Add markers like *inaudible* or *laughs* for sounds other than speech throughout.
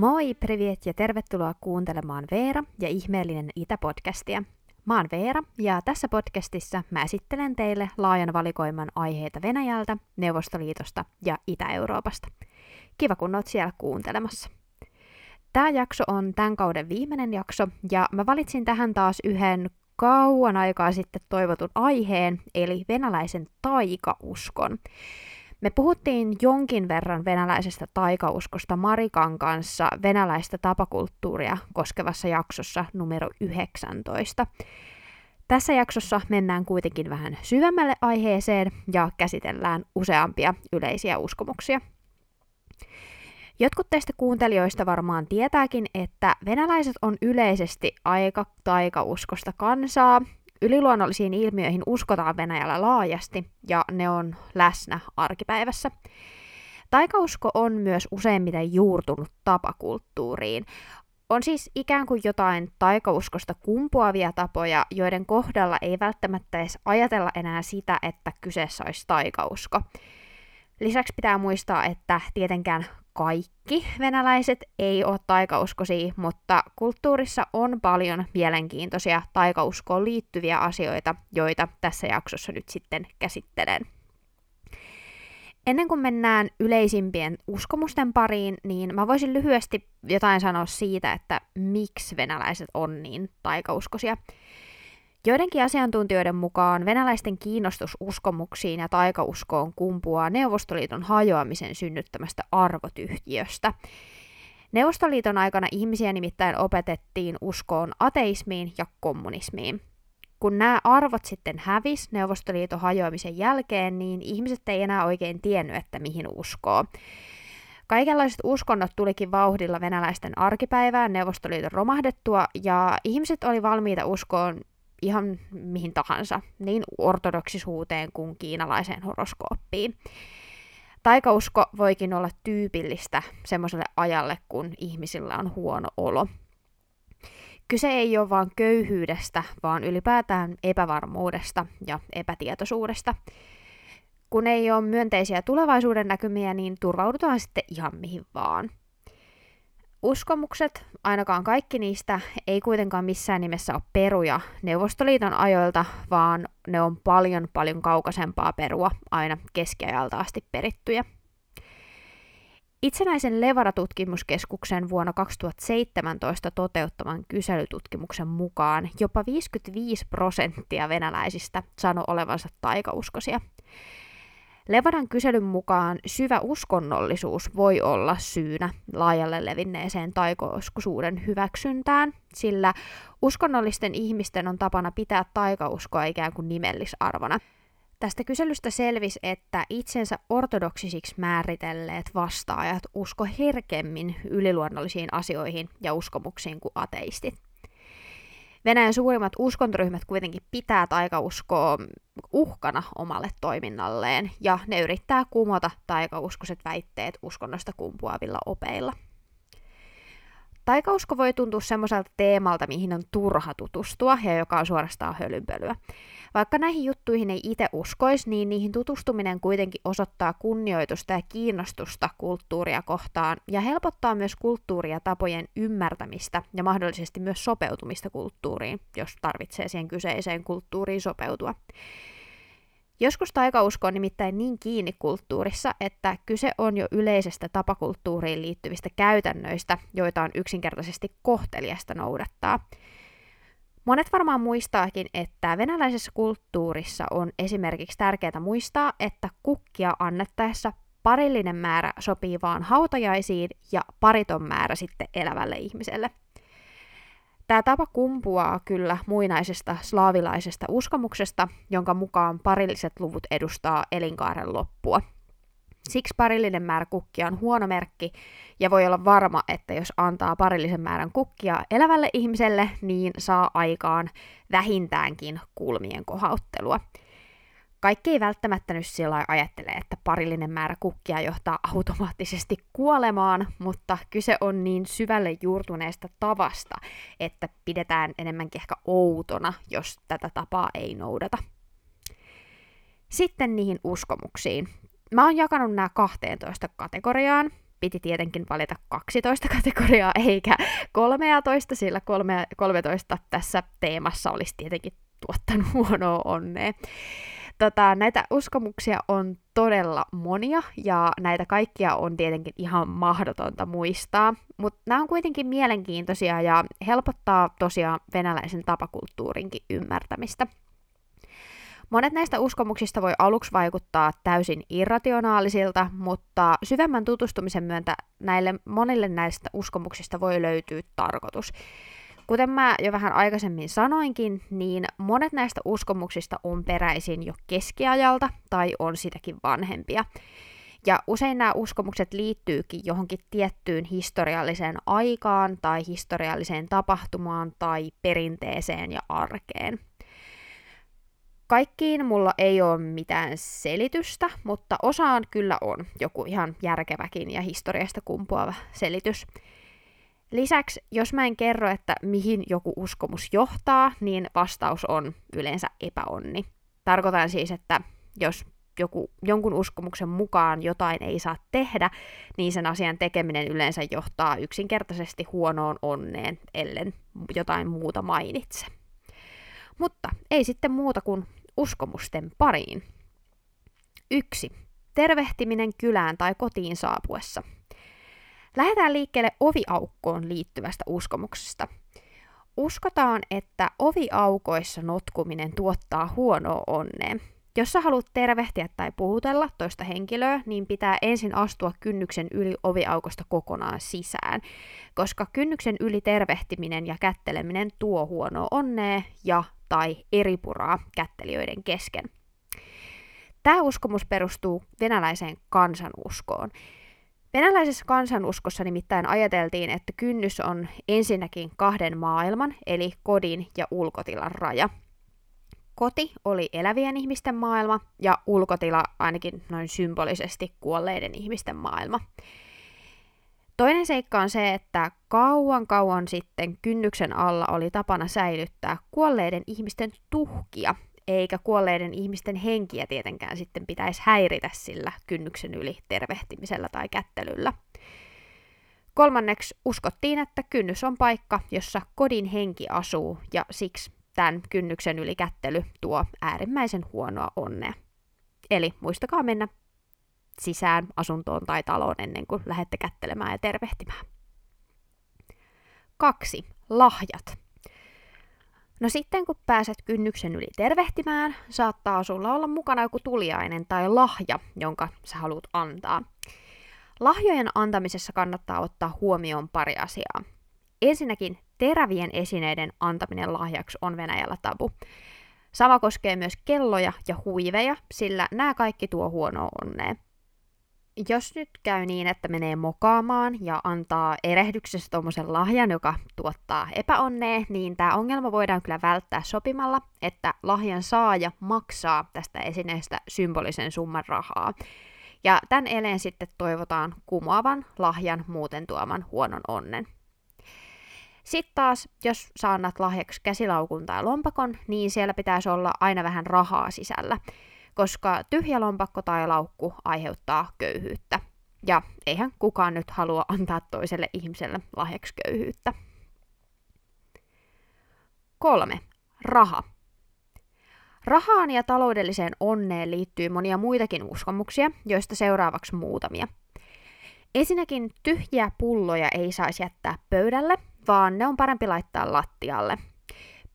Moi, privet ja tervetuloa kuuntelemaan Veera ja ihmeellinen Itä-podcastia. Mä oon Veera ja tässä podcastissa mä esittelen teille laajan valikoiman aiheita Venäjältä, Neuvostoliitosta ja Itä-Euroopasta. Kiva kun oot siellä kuuntelemassa. Tämä jakso on tämän kauden viimeinen jakso ja mä valitsin tähän taas yhden kauan aikaa sitten toivotun aiheen, eli venäläisen taikauskon. Me puhuttiin jonkin verran venäläisestä taikauskosta Marikan kanssa venäläistä tapakulttuuria koskevassa jaksossa numero 19. Tässä jaksossa mennään kuitenkin vähän syvemmälle aiheeseen ja käsitellään useampia yleisiä uskomuksia. Jotkut teistä kuuntelijoista varmaan tietääkin, että venäläiset on yleisesti aika taikauskosta kansaa, Yliluonnollisiin ilmiöihin uskotaan Venäjällä laajasti ja ne on läsnä arkipäivässä. Taikausko on myös useimmiten juurtunut tapakulttuuriin. On siis ikään kuin jotain taikauskosta kumpuavia tapoja, joiden kohdalla ei välttämättä edes ajatella enää sitä, että kyseessä olisi taikausko. Lisäksi pitää muistaa, että tietenkään kaikki venäläiset ei ole taikauskoisia, mutta kulttuurissa on paljon mielenkiintoisia taikauskoon liittyviä asioita, joita tässä jaksossa nyt sitten käsittelen. Ennen kuin mennään yleisimpien uskomusten pariin, niin mä voisin lyhyesti jotain sanoa siitä, että miksi venäläiset on niin taikauskoisia. Joidenkin asiantuntijoiden mukaan venäläisten kiinnostus uskomuksiin ja taikauskoon kumpuaa Neuvostoliiton hajoamisen synnyttämästä arvotyhjiöstä. Neuvostoliiton aikana ihmisiä nimittäin opetettiin uskoon ateismiin ja kommunismiin. Kun nämä arvot sitten hävis Neuvostoliiton hajoamisen jälkeen, niin ihmiset ei enää oikein tiennyt, että mihin uskoo. Kaikenlaiset uskonnot tulikin vauhdilla venäläisten arkipäivään Neuvostoliiton romahdettua, ja ihmiset oli valmiita uskoon ihan mihin tahansa, niin ortodoksisuuteen kuin kiinalaiseen horoskooppiin. Taikausko voikin olla tyypillistä semmoiselle ajalle, kun ihmisillä on huono olo. Kyse ei ole vain köyhyydestä, vaan ylipäätään epävarmuudesta ja epätietoisuudesta. Kun ei ole myönteisiä tulevaisuuden näkymiä, niin turvaudutaan sitten ihan mihin vaan. Uskomukset, ainakaan kaikki niistä, ei kuitenkaan missään nimessä ole peruja Neuvostoliiton ajoilta, vaan ne on paljon paljon kaukaisempaa perua aina keskiajalta asti perittyjä. Itsenäisen Levara-tutkimuskeskuksen vuonna 2017 toteuttaman kyselytutkimuksen mukaan jopa 55 prosenttia venäläisistä sanoi olevansa taikauskoisia. Levadan kyselyn mukaan syvä uskonnollisuus voi olla syynä laajalle levinneeseen taikauskoisuuden hyväksyntään, sillä uskonnollisten ihmisten on tapana pitää taikauskoa ikään kuin nimellisarvona. Tästä kyselystä selvisi, että itsensä ortodoksisiksi määritelleet vastaajat usko herkemmin yliluonnollisiin asioihin ja uskomuksiin kuin ateistit. Venäjän suurimmat uskontoryhmät kuitenkin pitää taikauskoa uhkana omalle toiminnalleen, ja ne yrittää kumota taikauskoiset väitteet uskonnosta kumpuavilla opeilla. Taikausko voi tuntua semmoiselta teemalta, mihin on turha tutustua ja joka on suorastaan hölynpölyä. Vaikka näihin juttuihin ei itse uskoisi, niin niihin tutustuminen kuitenkin osoittaa kunnioitusta ja kiinnostusta kulttuuria kohtaan ja helpottaa myös kulttuuria tapojen ymmärtämistä ja mahdollisesti myös sopeutumista kulttuuriin, jos tarvitsee siihen kyseiseen kulttuuriin sopeutua. Joskus taikausko on nimittäin niin kiinni kulttuurissa, että kyse on jo yleisestä tapakulttuuriin liittyvistä käytännöistä, joita on yksinkertaisesti kohteliasta noudattaa. Monet varmaan muistaakin, että venäläisessä kulttuurissa on esimerkiksi tärkeää muistaa, että kukkia annettaessa parillinen määrä sopii vaan hautajaisiin ja pariton määrä sitten elävälle ihmiselle – Tämä tapa kumpuaa kyllä muinaisesta slaavilaisesta uskomuksesta, jonka mukaan parilliset luvut edustaa elinkaaren loppua. Siksi parillinen määrä kukkia on huono merkki, ja voi olla varma, että jos antaa parillisen määrän kukkia elävälle ihmiselle, niin saa aikaan vähintäänkin kulmien kohauttelua. Kaikki ei välttämättä nyt sillä ajattele, että parillinen määrä kukkia johtaa automaattisesti kuolemaan, mutta kyse on niin syvälle juurtuneesta tavasta, että pidetään enemmänkin ehkä outona, jos tätä tapaa ei noudata. Sitten niihin uskomuksiin. Mä oon jakanut nämä 12 kategoriaan. piti tietenkin valita 12 kategoriaa eikä 13, sillä 13 tässä teemassa olisi tietenkin tuottanut huonoa onnea. Tota, näitä uskomuksia on todella monia ja näitä kaikkia on tietenkin ihan mahdotonta muistaa, mutta nämä on kuitenkin mielenkiintoisia ja helpottaa tosiaan venäläisen tapakulttuurinkin ymmärtämistä. Monet näistä uskomuksista voi aluksi vaikuttaa täysin irrationaalisilta, mutta syvemmän tutustumisen myöntä näille monille näistä uskomuksista voi löytyä tarkoitus. Kuten mä jo vähän aikaisemmin sanoinkin, niin monet näistä uskomuksista on peräisin jo keskiajalta tai on sitäkin vanhempia. Ja usein nämä uskomukset liittyykin johonkin tiettyyn historialliseen aikaan tai historialliseen tapahtumaan tai perinteeseen ja arkeen. Kaikkiin mulla ei ole mitään selitystä, mutta osaan kyllä on joku ihan järkeväkin ja historiasta kumpuava selitys. Lisäksi, jos mä en kerro, että mihin joku uskomus johtaa, niin vastaus on yleensä epäonni. Tarkoitan siis, että jos joku, jonkun uskomuksen mukaan jotain ei saa tehdä, niin sen asian tekeminen yleensä johtaa yksinkertaisesti huonoon onneen, ellen jotain muuta mainitse. Mutta ei sitten muuta kuin uskomusten pariin. 1. Tervehtiminen kylään tai kotiin saapuessa. Lähdetään liikkeelle oviaukkoon liittyvästä uskomuksesta. Uskotaan, että oviaukoissa notkuminen tuottaa huonoa onnea. Jos sä haluat tervehtiä tai puhutella toista henkilöä, niin pitää ensin astua kynnyksen yli oviaukosta kokonaan sisään, koska kynnyksen yli tervehtiminen ja kätteleminen tuo huonoa onnea ja tai eripuraa kättelijöiden kesken. Tämä uskomus perustuu venäläiseen kansanuskoon. Venäläisessä kansanuskossa nimittäin ajateltiin, että kynnys on ensinnäkin kahden maailman, eli kodin ja ulkotilan raja. Koti oli elävien ihmisten maailma ja ulkotila ainakin noin symbolisesti kuolleiden ihmisten maailma. Toinen seikka on se, että kauan kauan sitten kynnyksen alla oli tapana säilyttää kuolleiden ihmisten tuhkia, eikä kuolleiden ihmisten henkiä tietenkään sitten pitäisi häiritä sillä kynnyksen yli tervehtimisellä tai kättelyllä. Kolmanneksi uskottiin, että kynnys on paikka, jossa kodin henki asuu, ja siksi tämän kynnyksen yli kättely tuo äärimmäisen huonoa onnea. Eli muistakaa mennä sisään asuntoon tai taloon ennen kuin lähdette kättelemään ja tervehtimään. Kaksi. Lahjat. No sitten kun pääset kynnyksen yli tervehtimään, saattaa sulla olla mukana joku tuliainen tai lahja, jonka sä haluat antaa. Lahjojen antamisessa kannattaa ottaa huomioon pari asiaa. Ensinnäkin terävien esineiden antaminen lahjaksi on Venäjällä tabu. Sama koskee myös kelloja ja huiveja, sillä nämä kaikki tuo huonoa onnea jos nyt käy niin, että menee mokaamaan ja antaa erehdyksessä tuommoisen lahjan, joka tuottaa epäonnea, niin tämä ongelma voidaan kyllä välttää sopimalla, että lahjan saaja maksaa tästä esineestä symbolisen summan rahaa. Ja tämän eleen sitten toivotaan kumoavan lahjan muuten tuoman huonon onnen. Sitten taas, jos saannat lahjaksi käsilaukun tai lompakon, niin siellä pitäisi olla aina vähän rahaa sisällä koska tyhjä lompakko tai laukku aiheuttaa köyhyyttä. Ja eihän kukaan nyt halua antaa toiselle ihmiselle lahjaksi köyhyyttä. Kolme. Raha. Rahaan ja taloudelliseen onneen liittyy monia muitakin uskomuksia, joista seuraavaksi muutamia. Ensinnäkin tyhjiä pulloja ei saisi jättää pöydälle, vaan ne on parempi laittaa lattialle –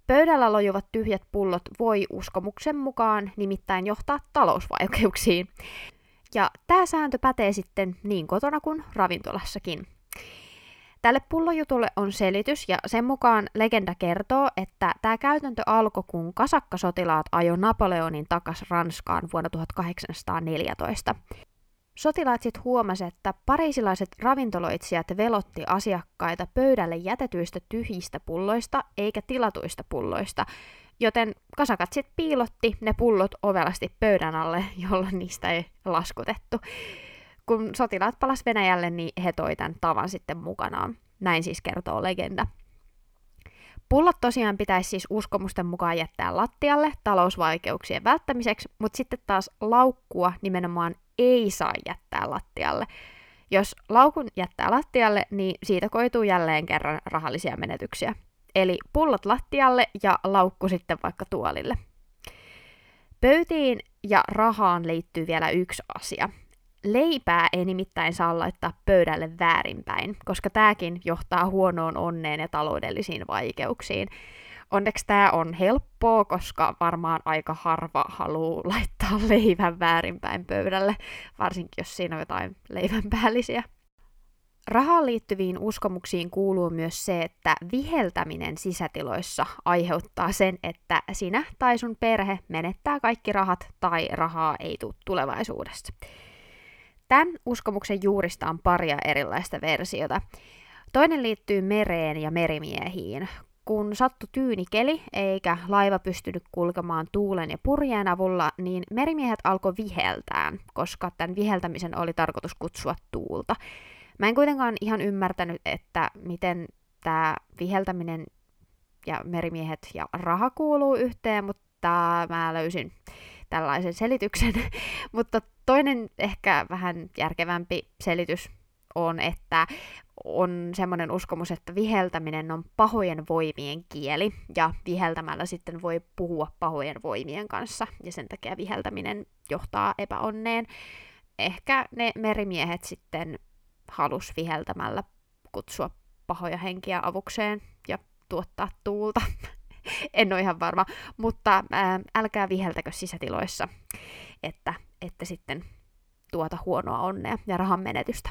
Pöydällä lojuvat tyhjät pullot voi uskomuksen mukaan nimittäin johtaa talousvaikeuksiin. Ja tämä sääntö pätee sitten niin kotona kuin ravintolassakin. Tälle pullojutulle on selitys ja sen mukaan legenda kertoo, että tämä käytäntö alkoi, kun kasakkasotilaat ajo Napoleonin takas Ranskaan vuonna 1814. Sotilaat sitten huomasivat, että pariisilaiset ravintoloitsijat velotti asiakkaita pöydälle jätetyistä tyhjistä pulloista eikä tilatuista pulloista, joten kasakat sitten piilotti ne pullot ovelasti pöydän alle, *laughs* jolloin niistä ei laskutettu. Kun sotilaat palas Venäjälle, niin he toi tämän tavan sitten mukanaan. Näin siis kertoo legenda. Pullot tosiaan pitäisi siis uskomusten mukaan jättää lattialle talousvaikeuksien välttämiseksi, mutta sitten taas laukkua nimenomaan ei saa jättää lattialle. Jos laukun jättää lattialle, niin siitä koituu jälleen kerran rahallisia menetyksiä. Eli pullot lattialle ja laukku sitten vaikka tuolille. Pöytiin ja rahaan liittyy vielä yksi asia. Leipää ei nimittäin saa laittaa pöydälle väärinpäin, koska tämäkin johtaa huonoon onneen ja taloudellisiin vaikeuksiin. Onneksi tämä on helppoa, koska varmaan aika harva haluaa *laughs* laittaa leivän väärinpäin pöydälle, varsinkin jos siinä on jotain leivän päällisiä. Rahaan liittyviin uskomuksiin kuuluu myös se, että viheltäminen sisätiloissa aiheuttaa sen, että sinä tai sun perhe menettää kaikki rahat tai rahaa ei tule tulevaisuudessa. Tämän uskomuksen juurista on paria erilaista versiota. Toinen liittyy mereen ja merimiehiin. Kun sattui tyyni keli eikä laiva pystynyt kulkemaan tuulen ja purjeen avulla, niin merimiehet alkoi viheltää, koska tämän viheltämisen oli tarkoitus kutsua tuulta. Mä en kuitenkaan ihan ymmärtänyt, että miten tämä viheltäminen ja merimiehet ja raha kuuluu yhteen, mutta mä löysin tällaisen selityksen. *laughs* mutta toinen ehkä vähän järkevämpi selitys on, että on semmoinen uskomus, että viheltäminen on pahojen voimien kieli, ja viheltämällä sitten voi puhua pahojen voimien kanssa, ja sen takia viheltäminen johtaa epäonneen. Ehkä ne merimiehet sitten halus viheltämällä kutsua pahoja henkiä avukseen ja tuottaa tuulta. *laughs* *laughs* en ole ihan varma, mutta ää, älkää viheltäkö sisätiloissa, että, että sitten tuota huonoa onnea ja rahan menetystä.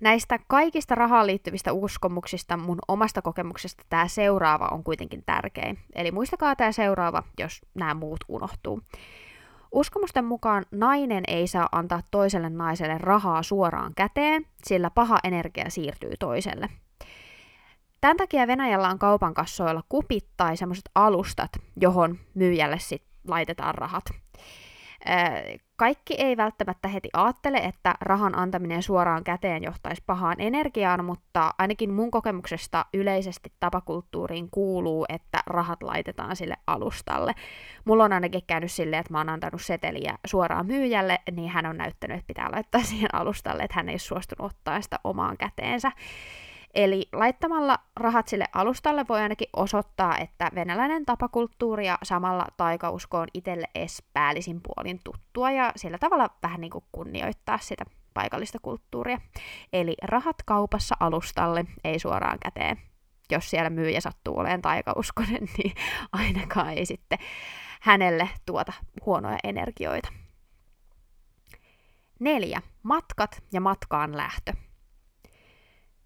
Näistä kaikista rahaan liittyvistä uskomuksista mun omasta kokemuksesta tämä seuraava on kuitenkin tärkein. Eli muistakaa tämä seuraava, jos nämä muut unohtuu. Uskomusten mukaan nainen ei saa antaa toiselle naiselle rahaa suoraan käteen, sillä paha energia siirtyy toiselle. Tämän takia Venäjällä on kaupan kassoilla kupit tai semmoiset alustat, johon myyjälle sit laitetaan rahat. Kaikki ei välttämättä heti ajattele, että rahan antaminen suoraan käteen johtaisi pahaan energiaan, mutta ainakin mun kokemuksesta yleisesti tapakulttuuriin kuuluu, että rahat laitetaan sille alustalle. Mulla on ainakin käynyt silleen, että mä oon antanut seteliä suoraan myyjälle, niin hän on näyttänyt, että pitää laittaa *laughs* siihen alustalle, että hän ei suostunut ottaa sitä omaan käteensä. Eli laittamalla rahat sille alustalle voi ainakin osoittaa, että venäläinen tapakulttuuri ja samalla taikausko on itselle edes päällisin puolin tuttua ja sillä tavalla vähän niin kuin kunnioittaa sitä paikallista kulttuuria. Eli rahat kaupassa alustalle, ei suoraan käteen. Jos siellä myyjä sattuu olemaan taikauskonen, *laughs* niin ainakaan ei sitten hänelle tuota huonoja energioita. Neljä. Matkat ja matkaan lähtö.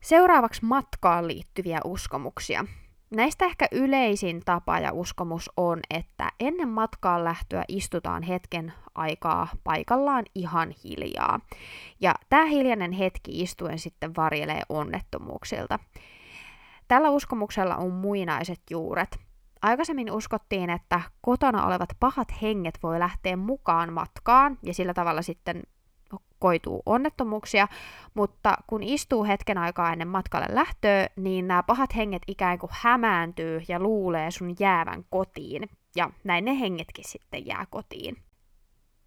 Seuraavaksi matkaan liittyviä uskomuksia. Näistä ehkä yleisin tapa ja uskomus on, että ennen matkaan lähtöä istutaan hetken aikaa paikallaan ihan hiljaa. Ja tämä hiljainen hetki istuen sitten varjelee onnettomuuksilta. Tällä uskomuksella on muinaiset juuret. Aikaisemmin uskottiin, että kotona olevat pahat henget voi lähteä mukaan matkaan ja sillä tavalla sitten koituu onnettomuuksia, mutta kun istuu hetken aikaa ennen matkalle lähtöä, niin nämä pahat henget ikään kuin hämääntyy ja luulee sun jäävän kotiin, ja näin ne hengetkin sitten jää kotiin.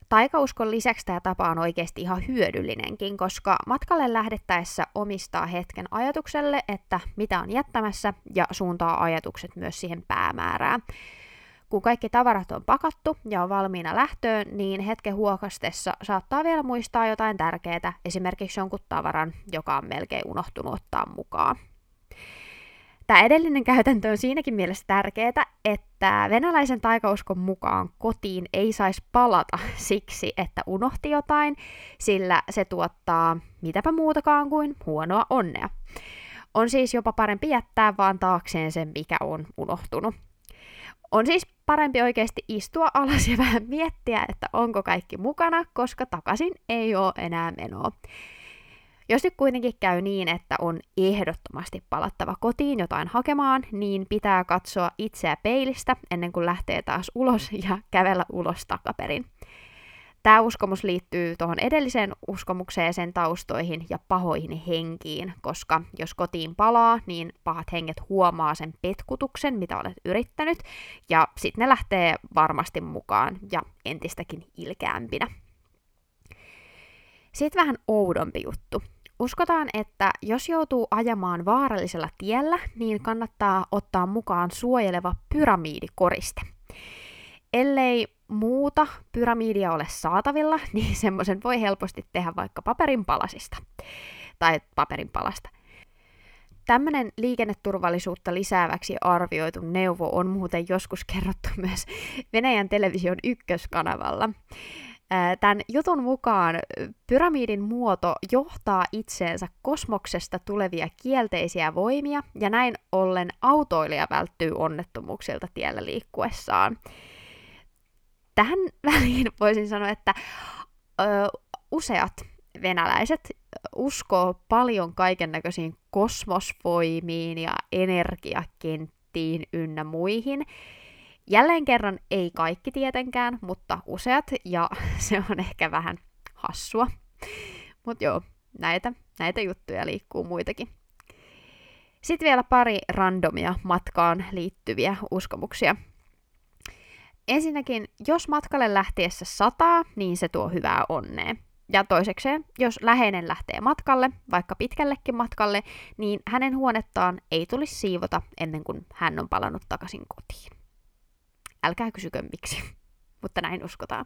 Taikauskon lisäksi tämä tapa on oikeasti ihan hyödyllinenkin, koska matkalle lähdettäessä omistaa hetken ajatukselle, että mitä on jättämässä, ja suuntaa ajatukset myös siihen päämäärään. Kun kaikki tavarat on pakattu ja on valmiina lähtöön, niin hetken huokastessa saattaa vielä muistaa jotain tärkeää, esimerkiksi jonkun tavaran, joka on melkein unohtunut ottaa mukaan. Tämä edellinen käytäntö on siinäkin mielessä tärkeää, että venäläisen taikauskon mukaan kotiin ei saisi palata *laughs* siksi, että unohti jotain, sillä se tuottaa mitäpä muutakaan kuin huonoa onnea. On siis jopa parempi jättää vaan taakseen sen, mikä on unohtunut. On siis parempi oikeasti istua alas ja vähän miettiä, että onko kaikki mukana, koska takaisin ei ole enää menoa. Jos nyt kuitenkin käy niin, että on ehdottomasti palattava kotiin jotain hakemaan, niin pitää katsoa itseä peilistä ennen kuin lähtee taas ulos ja kävellä ulos takaperin. Tämä uskomus liittyy tuohon edelliseen uskomukseen, sen taustoihin ja pahoihin henkiin, koska jos kotiin palaa, niin pahat henget huomaa sen petkutuksen, mitä olet yrittänyt, ja sitten ne lähtee varmasti mukaan ja entistäkin ilkeämpinä. Sitten vähän oudompi juttu. Uskotaan, että jos joutuu ajamaan vaarallisella tiellä, niin kannattaa ottaa mukaan suojeleva pyramiidikoriste. Ellei muuta pyramiidia ole saatavilla, *laughs* niin semmoisen voi helposti tehdä vaikka paperin palasista. Tai paperin palasta. Tämmöinen liikenneturvallisuutta lisääväksi arvioitu neuvo on muuten joskus kerrottu *laughs* myös Venäjän television ykköskanavalla. Tämän jutun mukaan pyramidin muoto johtaa itseensä kosmoksesta tulevia kielteisiä voimia, ja näin ollen autoilija välttyy onnettomuuksilta tiellä liikkuessaan. Tähän *laughs* väliin voisin sanoa, että ö, useat venäläiset uskoo paljon kaiken näköisiin kosmosvoimiin ja energiakenttiin ynnä muihin. Jälleen kerran ei kaikki tietenkään, mutta useat, ja *laughs* se on ehkä vähän hassua. Mutta joo, näitä, näitä juttuja liikkuu muitakin. Sitten vielä pari randomia matkaan liittyviä uskomuksia. Ensinnäkin, jos matkalle lähtiessä sataa, niin se tuo hyvää onnea. Ja toisekseen, jos läheinen lähtee matkalle, vaikka pitkällekin matkalle, niin hänen huonettaan ei tulisi siivota ennen kuin hän on palannut takaisin kotiin. Älkää kysykö miksi, *laughs* mutta näin uskotaan.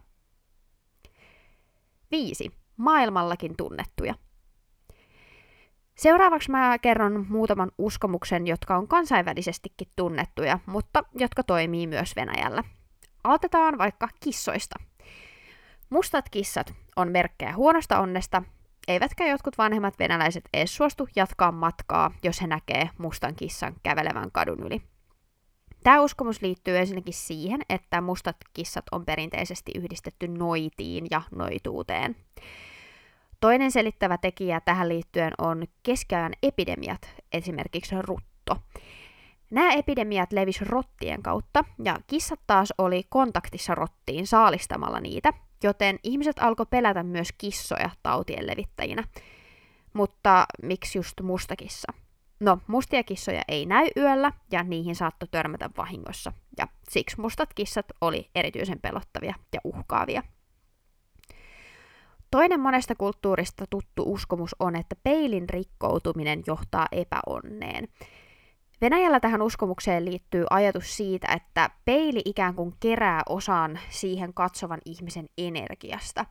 5. Maailmallakin tunnettuja. Seuraavaksi mä kerron muutaman uskomuksen, jotka on kansainvälisestikin tunnettuja, mutta jotka toimii myös Venäjällä. Aloitetaan vaikka kissoista. Mustat kissat on merkkejä huonosta onnesta, eivätkä jotkut vanhemmat venäläiset edes suostu jatkaa matkaa, jos he näkee mustan kissan kävelevän kadun yli. Tämä uskomus liittyy ensinnäkin siihen, että mustat kissat on perinteisesti yhdistetty noitiin ja noituuteen. Toinen selittävä tekijä tähän liittyen on keskiajan epidemiat, esimerkiksi rutto. Nämä epidemiat levisi rottien kautta, ja kissat taas oli kontaktissa rottiin saalistamalla niitä, joten ihmiset alkoi pelätä myös kissoja tautien levittäjinä. Mutta miksi just mustakissa? No, mustia kissoja ei näy yöllä, ja niihin saattoi törmätä vahingossa, ja siksi mustat kissat oli erityisen pelottavia ja uhkaavia. Toinen monesta kulttuurista tuttu uskomus on, että peilin rikkoutuminen johtaa epäonneen. Venäjällä tähän uskomukseen liittyy ajatus siitä, että peili ikään kuin kerää osan siihen katsovan ihmisen energiasta.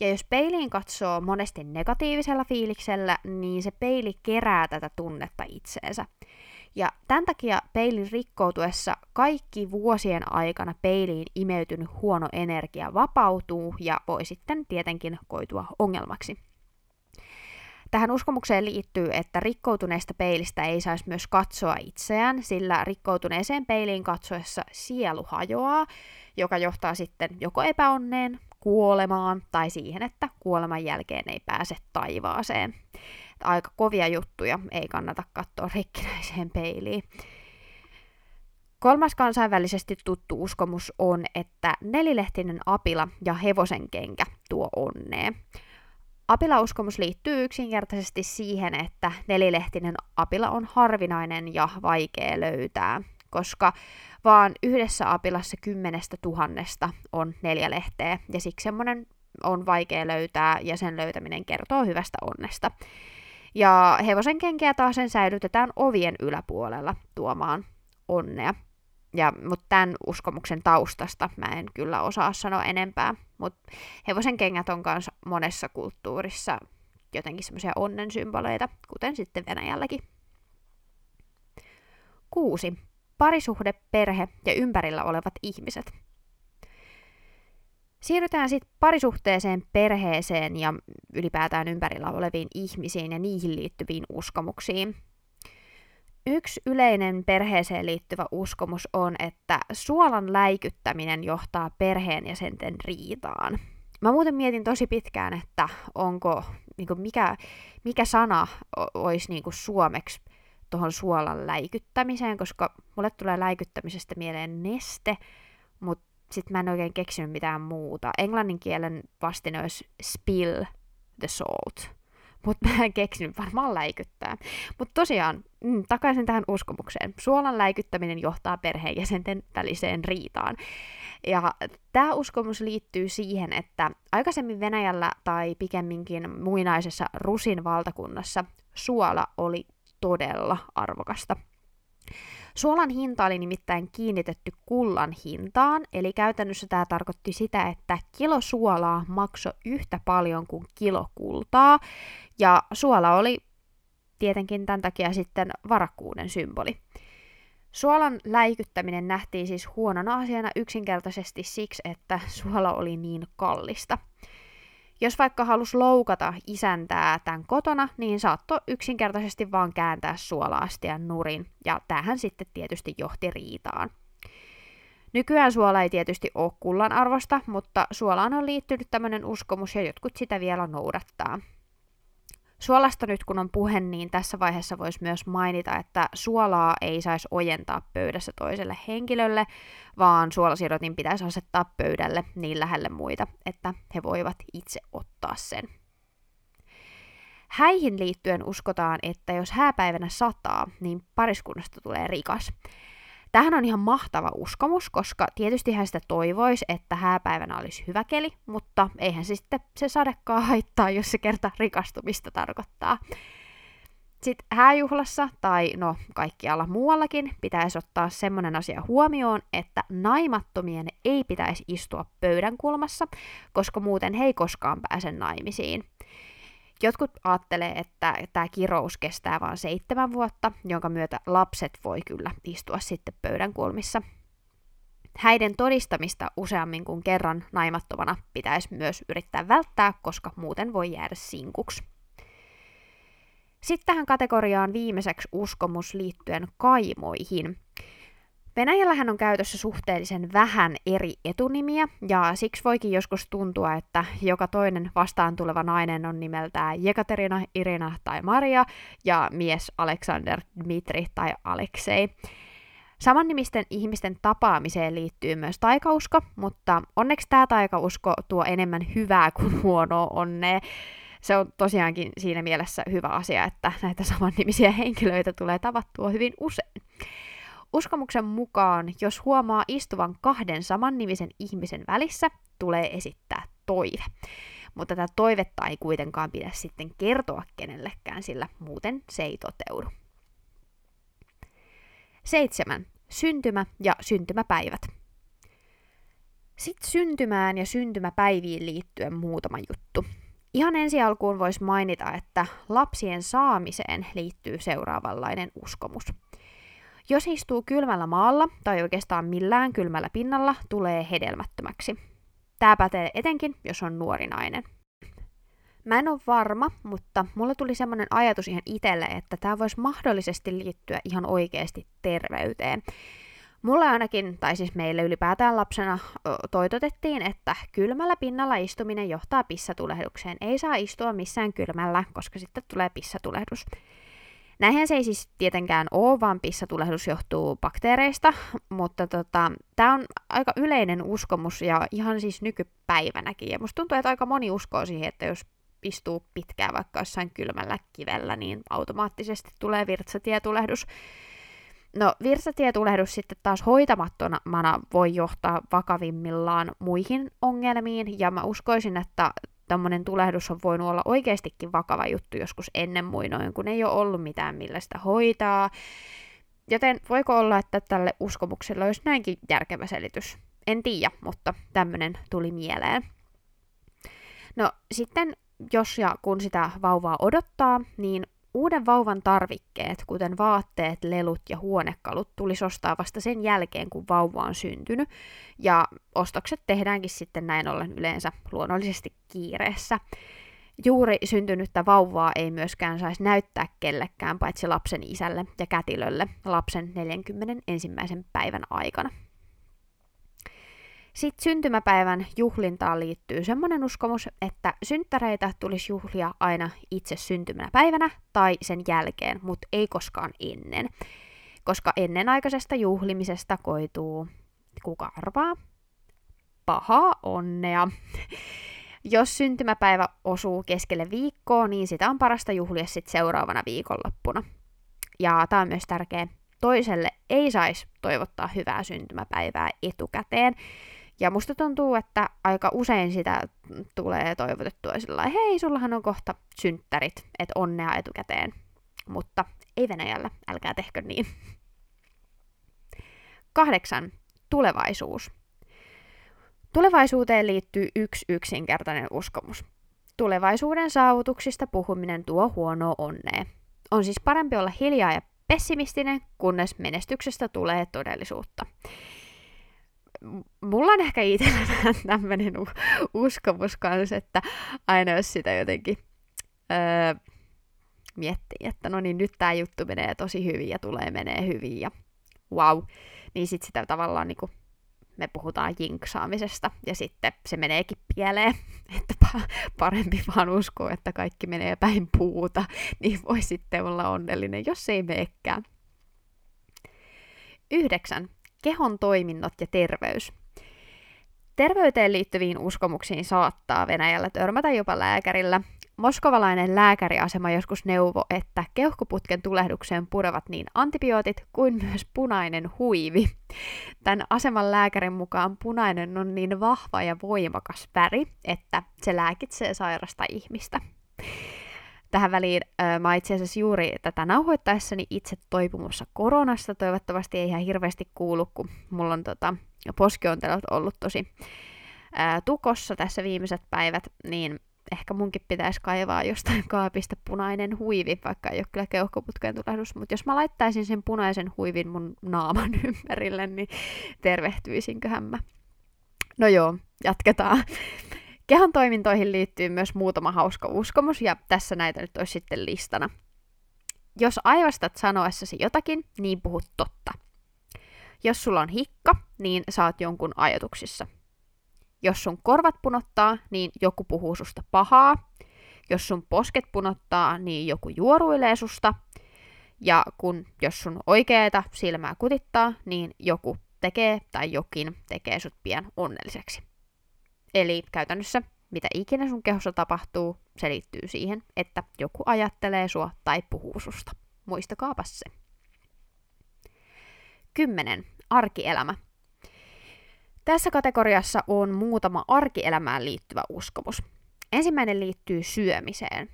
Ja jos peiliin katsoo monesti negatiivisella fiiliksellä, niin se peili kerää tätä tunnetta itseensä. Ja tämän takia peilin rikkoutuessa kaikki vuosien aikana peiliin imeytynyt huono energia vapautuu ja voi sitten tietenkin koitua ongelmaksi. Tähän uskomukseen liittyy, että rikkoutuneesta peilistä ei saisi myös katsoa itseään, sillä rikkoutuneeseen peiliin katsoessa sielu hajoaa, joka johtaa sitten joko epäonneen, kuolemaan tai siihen, että kuoleman jälkeen ei pääse taivaaseen. Aika kovia juttuja, ei kannata katsoa rikkinäiseen peiliin. Kolmas kansainvälisesti tuttu uskomus on, että nelilehtinen apila ja hevosen kenkä tuo onnea. Apilauskomus liittyy yksinkertaisesti siihen, että nelilehtinen apila on harvinainen ja vaikea löytää, koska vaan yhdessä apilassa kymmenestä tuhannesta on neljä lehteä, ja siksi semmoinen on vaikea löytää, ja sen löytäminen kertoo hyvästä onnesta. Ja hevosen kenkiä taas sen säilytetään ovien yläpuolella tuomaan onnea. Ja, mutta tämän uskomuksen taustasta mä en kyllä osaa sanoa enempää. Mutta hevosen kengät on myös monessa kulttuurissa jotenkin semmoisia onnen symboleita, kuten sitten Venäjälläkin. Kuusi. Parisuhde, perhe ja ympärillä olevat ihmiset. Siirrytään sitten parisuhteeseen, perheeseen ja ylipäätään ympärillä oleviin ihmisiin ja niihin liittyviin uskomuksiin. Yksi yleinen perheeseen liittyvä uskomus on, että suolan läikyttäminen johtaa perheenjäsenten riitaan. Mä muuten mietin tosi pitkään, että onko, niin kuin mikä, mikä sana olisi niin kuin suomeksi tuohon suolan läikyttämiseen, koska mulle tulee läikyttämisestä mieleen neste, mutta sitten mä en oikein keksinyt mitään muuta. Englannin kielen vastine olisi spill the salt mutta mä en keksinyt, varmaan läikyttää. Mutta tosiaan, mm, takaisin tähän uskomukseen. Suolan läikyttäminen johtaa perheenjäsenten väliseen riitaan. Ja tämä uskomus liittyy siihen, että aikaisemmin Venäjällä tai pikemminkin muinaisessa Rusin valtakunnassa suola oli todella arvokasta. Suolan hinta oli nimittäin kiinnitetty kullan hintaan, eli käytännössä tämä tarkoitti sitä, että kilo suolaa maksoi yhtä paljon kuin kilo kultaa, ja suola oli tietenkin tämän takia sitten varakkuuden symboli. Suolan läikyttäminen nähtiin siis huonona asiana yksinkertaisesti siksi, että suola oli niin kallista. Jos vaikka halus loukata isäntää tämän kotona, niin saattoi yksinkertaisesti vaan kääntää suolaastian nurin, ja tähän sitten tietysti johti riitaan. Nykyään suola ei tietysti ole kullan arvosta, mutta suolaan on liittynyt tämmöinen uskomus ja jotkut sitä vielä noudattaa. Suolasta nyt kun on puhe, niin tässä vaiheessa voisi myös mainita, että suolaa ei saisi ojentaa pöydässä toiselle henkilölle, vaan suolasirotin pitäisi asettaa pöydälle niin lähelle muita, että he voivat itse ottaa sen. Häihin liittyen uskotaan, että jos hääpäivänä sataa, niin pariskunnasta tulee rikas. Tähän on ihan mahtava uskomus, koska tietysti hän sitä toivoisi, että hääpäivänä olisi hyvä keli, mutta eihän se sitten se sadekaan haittaa, jos se kerta rikastumista tarkoittaa. Sitten hääjuhlassa, tai no kaikkialla muuallakin, pitäisi ottaa semmoinen asia huomioon, että naimattomien ei pitäisi istua pöydän kulmassa, koska muuten he ei koskaan pääse naimisiin. Jotkut ajattelee, että tämä kirous kestää vain seitsemän vuotta, jonka myötä lapset voi kyllä istua sitten pöydän kulmissa. Häiden todistamista useammin kuin kerran naimattomana pitäisi myös yrittää välttää, koska muuten voi jäädä sinkuksi. Sitten tähän kategoriaan viimeiseksi uskomus liittyen kaimoihin. Venäjällähän on käytössä suhteellisen vähän eri etunimiä, ja siksi voikin joskus tuntua, että joka toinen vastaan tuleva nainen on nimeltään Jekaterina, Irina tai Maria, ja mies Alexander, Dmitri tai Aleksei. Samannimisten ihmisten tapaamiseen liittyy myös taikausko, mutta onneksi tämä taikausko tuo enemmän hyvää kuin huonoa onnea. Se on tosiaankin siinä mielessä hyvä asia, että näitä samannimisiä henkilöitä tulee tavattua hyvin usein. Uskomuksen mukaan, jos huomaa istuvan kahden samannimisen ihmisen välissä, tulee esittää toive. Mutta tätä toivetta ei kuitenkaan pidä sitten kertoa kenellekään, sillä muuten se ei toteudu. 7. Syntymä ja syntymäpäivät. Sitten syntymään ja syntymäpäiviin liittyen muutama juttu. Ihan ensi alkuun voisi mainita, että lapsien saamiseen liittyy seuraavanlainen uskomus – jos istuu kylmällä maalla tai oikeastaan millään kylmällä pinnalla, tulee hedelmättömäksi. Tämä pätee etenkin, jos on nuori nainen. Mä en ole varma, mutta mulle tuli semmoinen ajatus ihan itselle, että tämä voisi mahdollisesti liittyä ihan oikeasti terveyteen. Mulle ainakin, tai siis meille ylipäätään lapsena, toitotettiin, että kylmällä pinnalla istuminen johtaa pissatulehdukseen. Ei saa istua missään kylmällä, koska sitten tulee pissatulehdus. Näinhän se ei siis tietenkään ole, vaan pissatulehdus johtuu bakteereista, mutta tota, tämä on aika yleinen uskomus ja ihan siis nykypäivänäkin. Ja musta tuntuu, että aika moni uskoo siihen, että jos istuu pitkään vaikka jossain kylmällä kivellä, niin automaattisesti tulee virtsatietulehdus. No virtsatietulehdus sitten taas hoitamattomana voi johtaa vakavimmillaan muihin ongelmiin, ja mä uskoisin, että tämmöinen tulehdus on voinut olla oikeastikin vakava juttu joskus ennen muinoin, kun ei ole ollut mitään millä sitä hoitaa. Joten voiko olla, että tälle uskomukselle olisi näinkin järkevä selitys? En tiedä, mutta tämmöinen tuli mieleen. No sitten, jos ja kun sitä vauvaa odottaa, niin Uuden vauvan tarvikkeet, kuten vaatteet, lelut ja huonekalut, tulisi ostaa vasta sen jälkeen, kun vauva on syntynyt, ja ostokset tehdäänkin sitten näin ollen yleensä luonnollisesti kiireessä. Juuri syntynyttä vauvaa ei myöskään saisi näyttää kellekään, paitsi lapsen isälle ja kätilölle lapsen 41. päivän aikana. Sitten syntymäpäivän juhlintaan liittyy semmoinen uskomus, että synttäreitä tulisi juhlia aina itse syntymäpäivänä tai sen jälkeen, mutta ei koskaan ennen. Koska ennenaikaisesta juhlimisesta koituu, kuka arvaa, pahaa onnea. Jos syntymäpäivä osuu keskelle viikkoa, niin sitä on parasta juhlia sitten seuraavana viikonloppuna. Ja tämä on myös tärkeä. Toiselle ei saisi toivottaa hyvää syntymäpäivää etukäteen, Ja musta tuntuu, että aika usein sitä tulee toivotettua sillä hei, sullahan on kohta synttärit, että onnea etukäteen. Mutta ei Venäjällä, älkää tehkö niin. Kahdeksan. Tulevaisuus. Tulevaisuuteen liittyy yksi yksinkertainen uskomus. Tulevaisuuden saavutuksista puhuminen tuo huonoa onnea. On siis parempi olla hiljaa ja pessimistinen, kunnes menestyksestä tulee todellisuutta. Mulla on ehkä itsellä tämmöinen uskomus kanssa, että aina jos sitä jotenkin öö, miettii, että no niin nyt tämä juttu menee tosi hyvin ja tulee menee hyvin ja wow, niin sitten sitä tavallaan niinku me puhutaan jinksaamisesta, ja sitten se meneekin pieleen, *laughs* että parempi vaan uskoa, että kaikki menee päin puuta, *laughs* niin voi sitten olla onnellinen, jos ei meekään. Yhdeksän. Kehon toiminnot ja terveys. Terveyteen liittyviin uskomuksiin saattaa Venäjällä törmätä jopa lääkärillä, Moskovalainen lääkäriasema joskus neuvo, että keuhkoputken tulehdukseen purevat niin antibiootit kuin myös punainen huivi. Tämän aseman lääkärin mukaan punainen on niin vahva ja voimakas väri, että se lääkitsee sairasta ihmistä. Tähän väliin äh, mä itse asiassa juuri tätä nauhoittaessani itse toipumassa koronasta. Toivottavasti ei ihan hirveästi kuulu, kun mulla on tota, poskiontelot ollut tosi äh, tukossa tässä viimeiset päivät, niin ehkä munkin pitäisi kaivaa jostain kaapista punainen huivi, vaikka ei ole kyllä keuhkoputkeen tulehdus, mutta jos mä laittaisin sen punaisen huivin mun naaman *laughs* ympärille, niin tervehtyisinkö mä. No joo, jatketaan. Kehon toimintoihin liittyy myös muutama hauska uskomus, ja tässä näitä nyt olisi sitten listana. Jos aivastat sanoessasi jotakin, niin puhut totta. Jos sulla on hikka, niin saat jonkun ajatuksissa – jos sun korvat punottaa, niin joku puhuu susta pahaa. Jos sun posket punottaa, niin joku juoruilee susta. Ja kun, jos sun oikeeta silmää kutittaa, niin joku tekee tai jokin tekee sut pian onnelliseksi. Eli käytännössä mitä ikinä sun kehossa tapahtuu, se liittyy siihen, että joku ajattelee sua tai puhuu susta. Muistakaapa se. 10. Arkielämä. Tässä kategoriassa on muutama arkielämään liittyvä uskomus. Ensimmäinen liittyy syömiseen.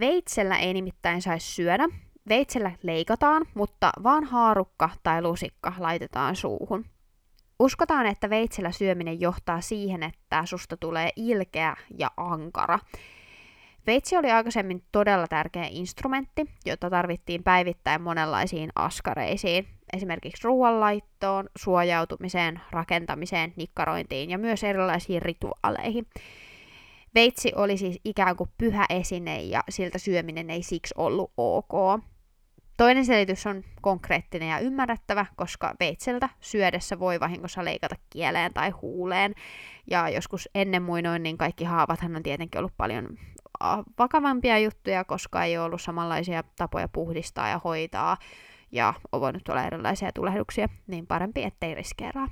Veitsellä ei nimittäin saisi syödä. Veitsellä leikataan, mutta vaan haarukka tai lusikka laitetaan suuhun. Uskotaan, että veitsellä syöminen johtaa siihen, että susta tulee ilkeä ja ankara. Veitsi oli aikaisemmin todella tärkeä instrumentti, jota tarvittiin päivittäin monenlaisiin askareisiin, esimerkiksi ruoanlaittoon, suojautumiseen, rakentamiseen, nikkarointiin ja myös erilaisiin rituaaleihin. Veitsi oli siis ikään kuin pyhä esine ja siltä syöminen ei siksi ollut ok. Toinen selitys on konkreettinen ja ymmärrettävä, koska veitseltä syödessä voi vahingossa leikata kieleen tai huuleen. Ja joskus ennen muinoin, niin kaikki haavathan on tietenkin ollut paljon vakavampia juttuja, koska ei ole ollut samanlaisia tapoja puhdistaa ja hoitaa, ja on voinut olla erilaisia tulehduksia, niin parempi ettei riskeeraa.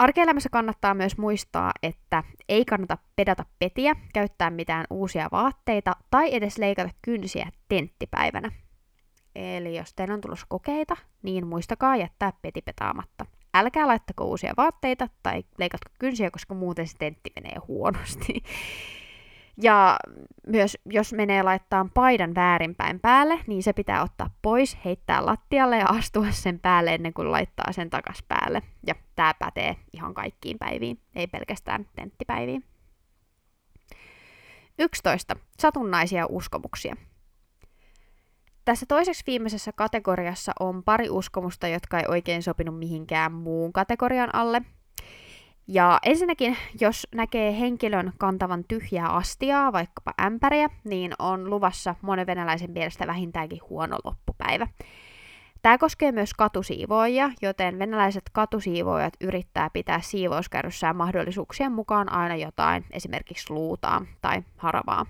Arkielämässä kannattaa myös muistaa, että ei kannata pedata petiä, käyttää mitään uusia vaatteita tai edes leikata kynsiä tenttipäivänä. Eli jos teillä on tulossa kokeita, niin muistakaa jättää peti petaamatta. Älkää laittako uusia vaatteita tai leikatko kynsiä, koska muuten se tentti menee huonosti. *laughs* Ja myös jos menee laittaa paidan väärinpäin päälle, niin se pitää ottaa pois, heittää lattialle ja astua sen päälle ennen kuin laittaa sen takas päälle. Ja tämä pätee ihan kaikkiin päiviin, ei pelkästään tenttipäiviin. 11. Satunnaisia uskomuksia. Tässä toiseksi viimeisessä kategoriassa on pari uskomusta, jotka ei oikein sopinut mihinkään muun kategorian alle, ja ensinnäkin, jos näkee henkilön kantavan tyhjää astiaa, vaikkapa ämpäriä, niin on luvassa monen venäläisen mielestä vähintäänkin huono loppupäivä. Tämä koskee myös katusiivoojia, joten venäläiset katusiivoojat yrittää pitää siivouskärryssään mahdollisuuksien mukaan aina jotain, esimerkiksi luutaa tai haravaa.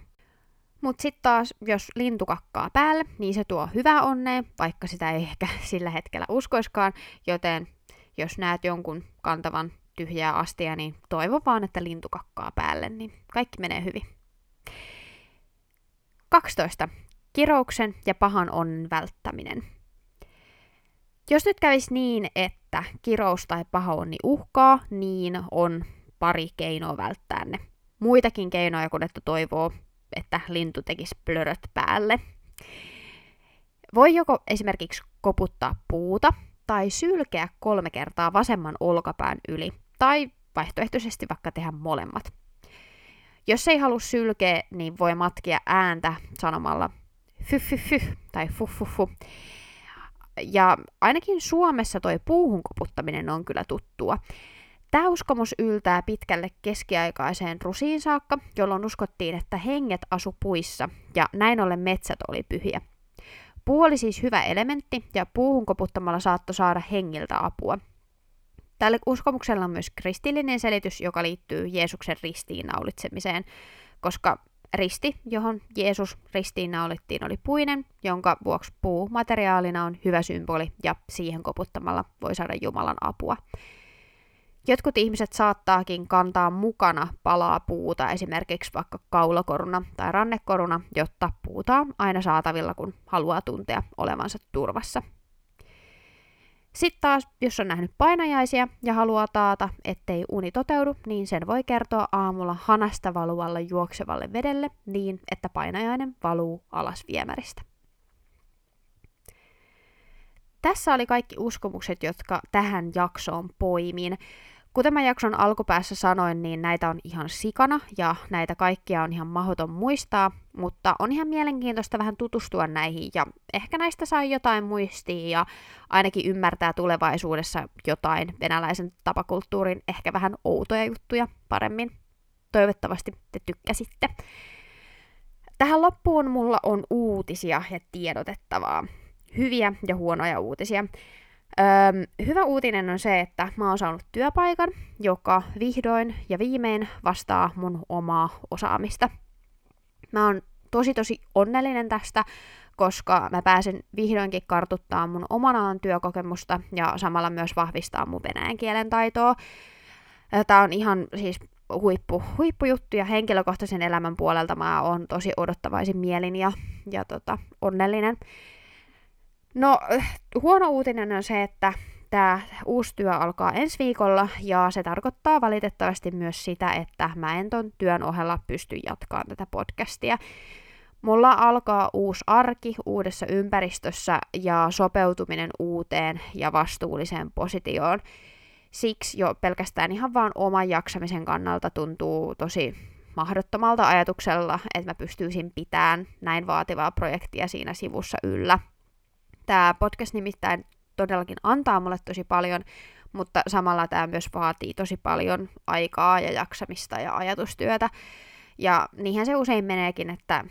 Mutta sitten taas, jos lintu kakkaa päälle, niin se tuo hyvää onnea, vaikka sitä ei ehkä *laughs* sillä hetkellä uskoiskaan, joten jos näet jonkun kantavan tyhjää astia, niin toivon vaan, että lintu kakkaa päälle, niin kaikki menee hyvin. 12. Kirouksen ja pahan onnen välttäminen. Jos nyt kävisi niin, että kirous tai pahoonni uhkaa, niin on pari keinoa välttää ne. Muitakin keinoja kuin että toivoo, että lintu tekisi plöröt päälle. Voi joko esimerkiksi koputtaa puuta tai sylkeä kolme kertaa vasemman olkapään yli, tai vaihtoehtoisesti vaikka tehdä molemmat. Jos ei halua sylkeä, niin voi matkia ääntä sanomalla fy fy fy Ja ainakin Suomessa toi puuhun koputtaminen on kyllä tuttua. Tämä uskomus yltää pitkälle keskiaikaiseen Rusiin saakka, jolloin uskottiin, että henget asu puissa ja näin ollen metsät oli pyhiä. Puu oli siis hyvä elementti ja puuhun koputtamalla saattoi saada hengiltä apua. Tälle uskomuksella on myös kristillinen selitys, joka liittyy Jeesuksen ristiinnaulitsemiseen, koska risti, johon Jeesus ristiinnaulittiin, oli puinen, jonka vuoksi puu materiaalina on hyvä symboli ja siihen koputtamalla voi saada Jumalan apua. Jotkut ihmiset saattaakin kantaa mukana palaa puuta, esimerkiksi vaikka kaulakoruna tai rannekoruna, jotta puuta on aina saatavilla, kun haluaa tuntea olevansa turvassa. Sitten taas, jos on nähnyt painajaisia ja haluaa taata, ettei uni toteudu, niin sen voi kertoa aamulla hanasta valuvalle juoksevalle vedelle niin, että painajainen valuu alas viemäristä. Tässä oli kaikki uskomukset, jotka tähän jaksoon poimin. Kuten mä jakson alkupäässä sanoin, niin näitä on ihan sikana ja näitä kaikkia on ihan mahdoton muistaa, mutta on ihan mielenkiintoista vähän tutustua näihin ja ehkä näistä saa jotain muistia ja ainakin ymmärtää tulevaisuudessa jotain venäläisen tapakulttuurin ehkä vähän outoja juttuja paremmin. Toivottavasti te tykkäsitte. Tähän loppuun mulla on uutisia ja tiedotettavaa. Hyviä ja huonoja uutisia. Öö, hyvä uutinen on se, että mä oon saanut työpaikan, joka vihdoin ja viimein vastaa mun omaa osaamista. Mä oon tosi tosi onnellinen tästä, koska mä pääsen vihdoinkin kartuttaa mun oman alan työkokemusta ja samalla myös vahvistaa mun venäjän kielen taitoa. Tää on ihan siis huippu, huippujuttu ja henkilökohtaisen elämän puolelta mä oon tosi odottavaisin mielin ja, ja tota, onnellinen. No, huono uutinen on se, että tämä uusi työ alkaa ensi viikolla ja se tarkoittaa valitettavasti myös sitä, että mä en ton työn ohella pysty jatkamaan tätä podcastia. Mulla alkaa uusi arki uudessa ympäristössä ja sopeutuminen uuteen ja vastuulliseen positioon. Siksi jo pelkästään ihan vaan oman jaksamisen kannalta tuntuu tosi mahdottomalta ajatuksella, että mä pystyisin pitämään näin vaativaa projektia siinä sivussa yllä – Tämä podcast nimittäin todellakin antaa mulle tosi paljon, mutta samalla tämä myös vaatii tosi paljon aikaa ja jaksamista ja ajatustyötä. Ja niinhän se usein meneekin, että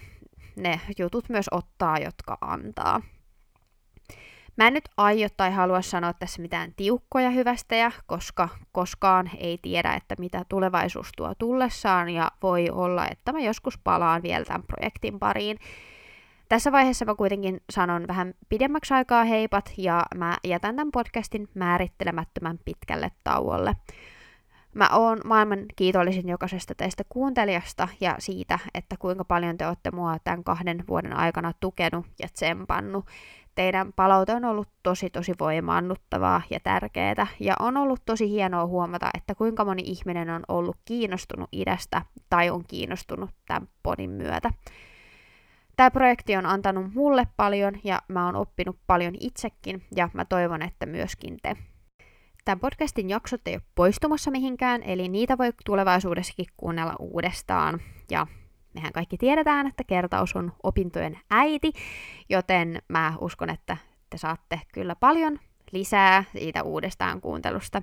ne jutut myös ottaa, jotka antaa. Mä en nyt aio tai halua sanoa tässä mitään tiukkoja hyvästejä, koska koskaan ei tiedä, että mitä tulevaisuus tuo tullessaan, ja voi olla, että mä joskus palaan vielä tämän projektin pariin. Tässä vaiheessa mä kuitenkin sanon vähän pidemmäksi aikaa heipat ja mä jätän tämän podcastin määrittelemättömän pitkälle tauolle. Mä oon maailman kiitollisin jokaisesta teistä kuuntelijasta ja siitä, että kuinka paljon te olette mua tämän kahden vuoden aikana tukenut ja tsempannut. Teidän palaute on ollut tosi tosi voimaannuttavaa ja tärkeää ja on ollut tosi hienoa huomata, että kuinka moni ihminen on ollut kiinnostunut idästä tai on kiinnostunut tämän podin myötä. Tämä projekti on antanut mulle paljon ja mä oon oppinut paljon itsekin ja mä toivon, että myöskin te. Tämän podcastin jaksot ei ole poistumassa mihinkään, eli niitä voi tulevaisuudessakin kuunnella uudestaan. Ja mehän kaikki tiedetään, että kertaus on opintojen äiti, joten mä uskon, että te saatte kyllä paljon lisää siitä uudestaan kuuntelusta.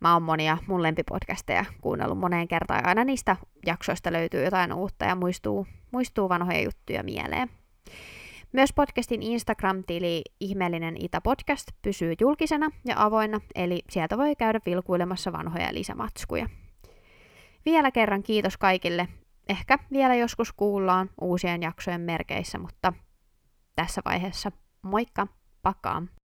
Mä oon monia mun lempipodcasteja kuunnellut moneen kertaan ja aina niistä jaksoista löytyy jotain uutta ja muistuu, muistuu vanhoja juttuja mieleen. Myös podcastin Instagram-tili Ihmeellinen Itä Podcast pysyy julkisena ja avoinna, eli sieltä voi käydä vilkuilemassa vanhoja lisämatskuja. Vielä kerran kiitos kaikille. Ehkä vielä joskus kuullaan uusien jaksojen merkeissä, mutta tässä vaiheessa moikka, pakaan!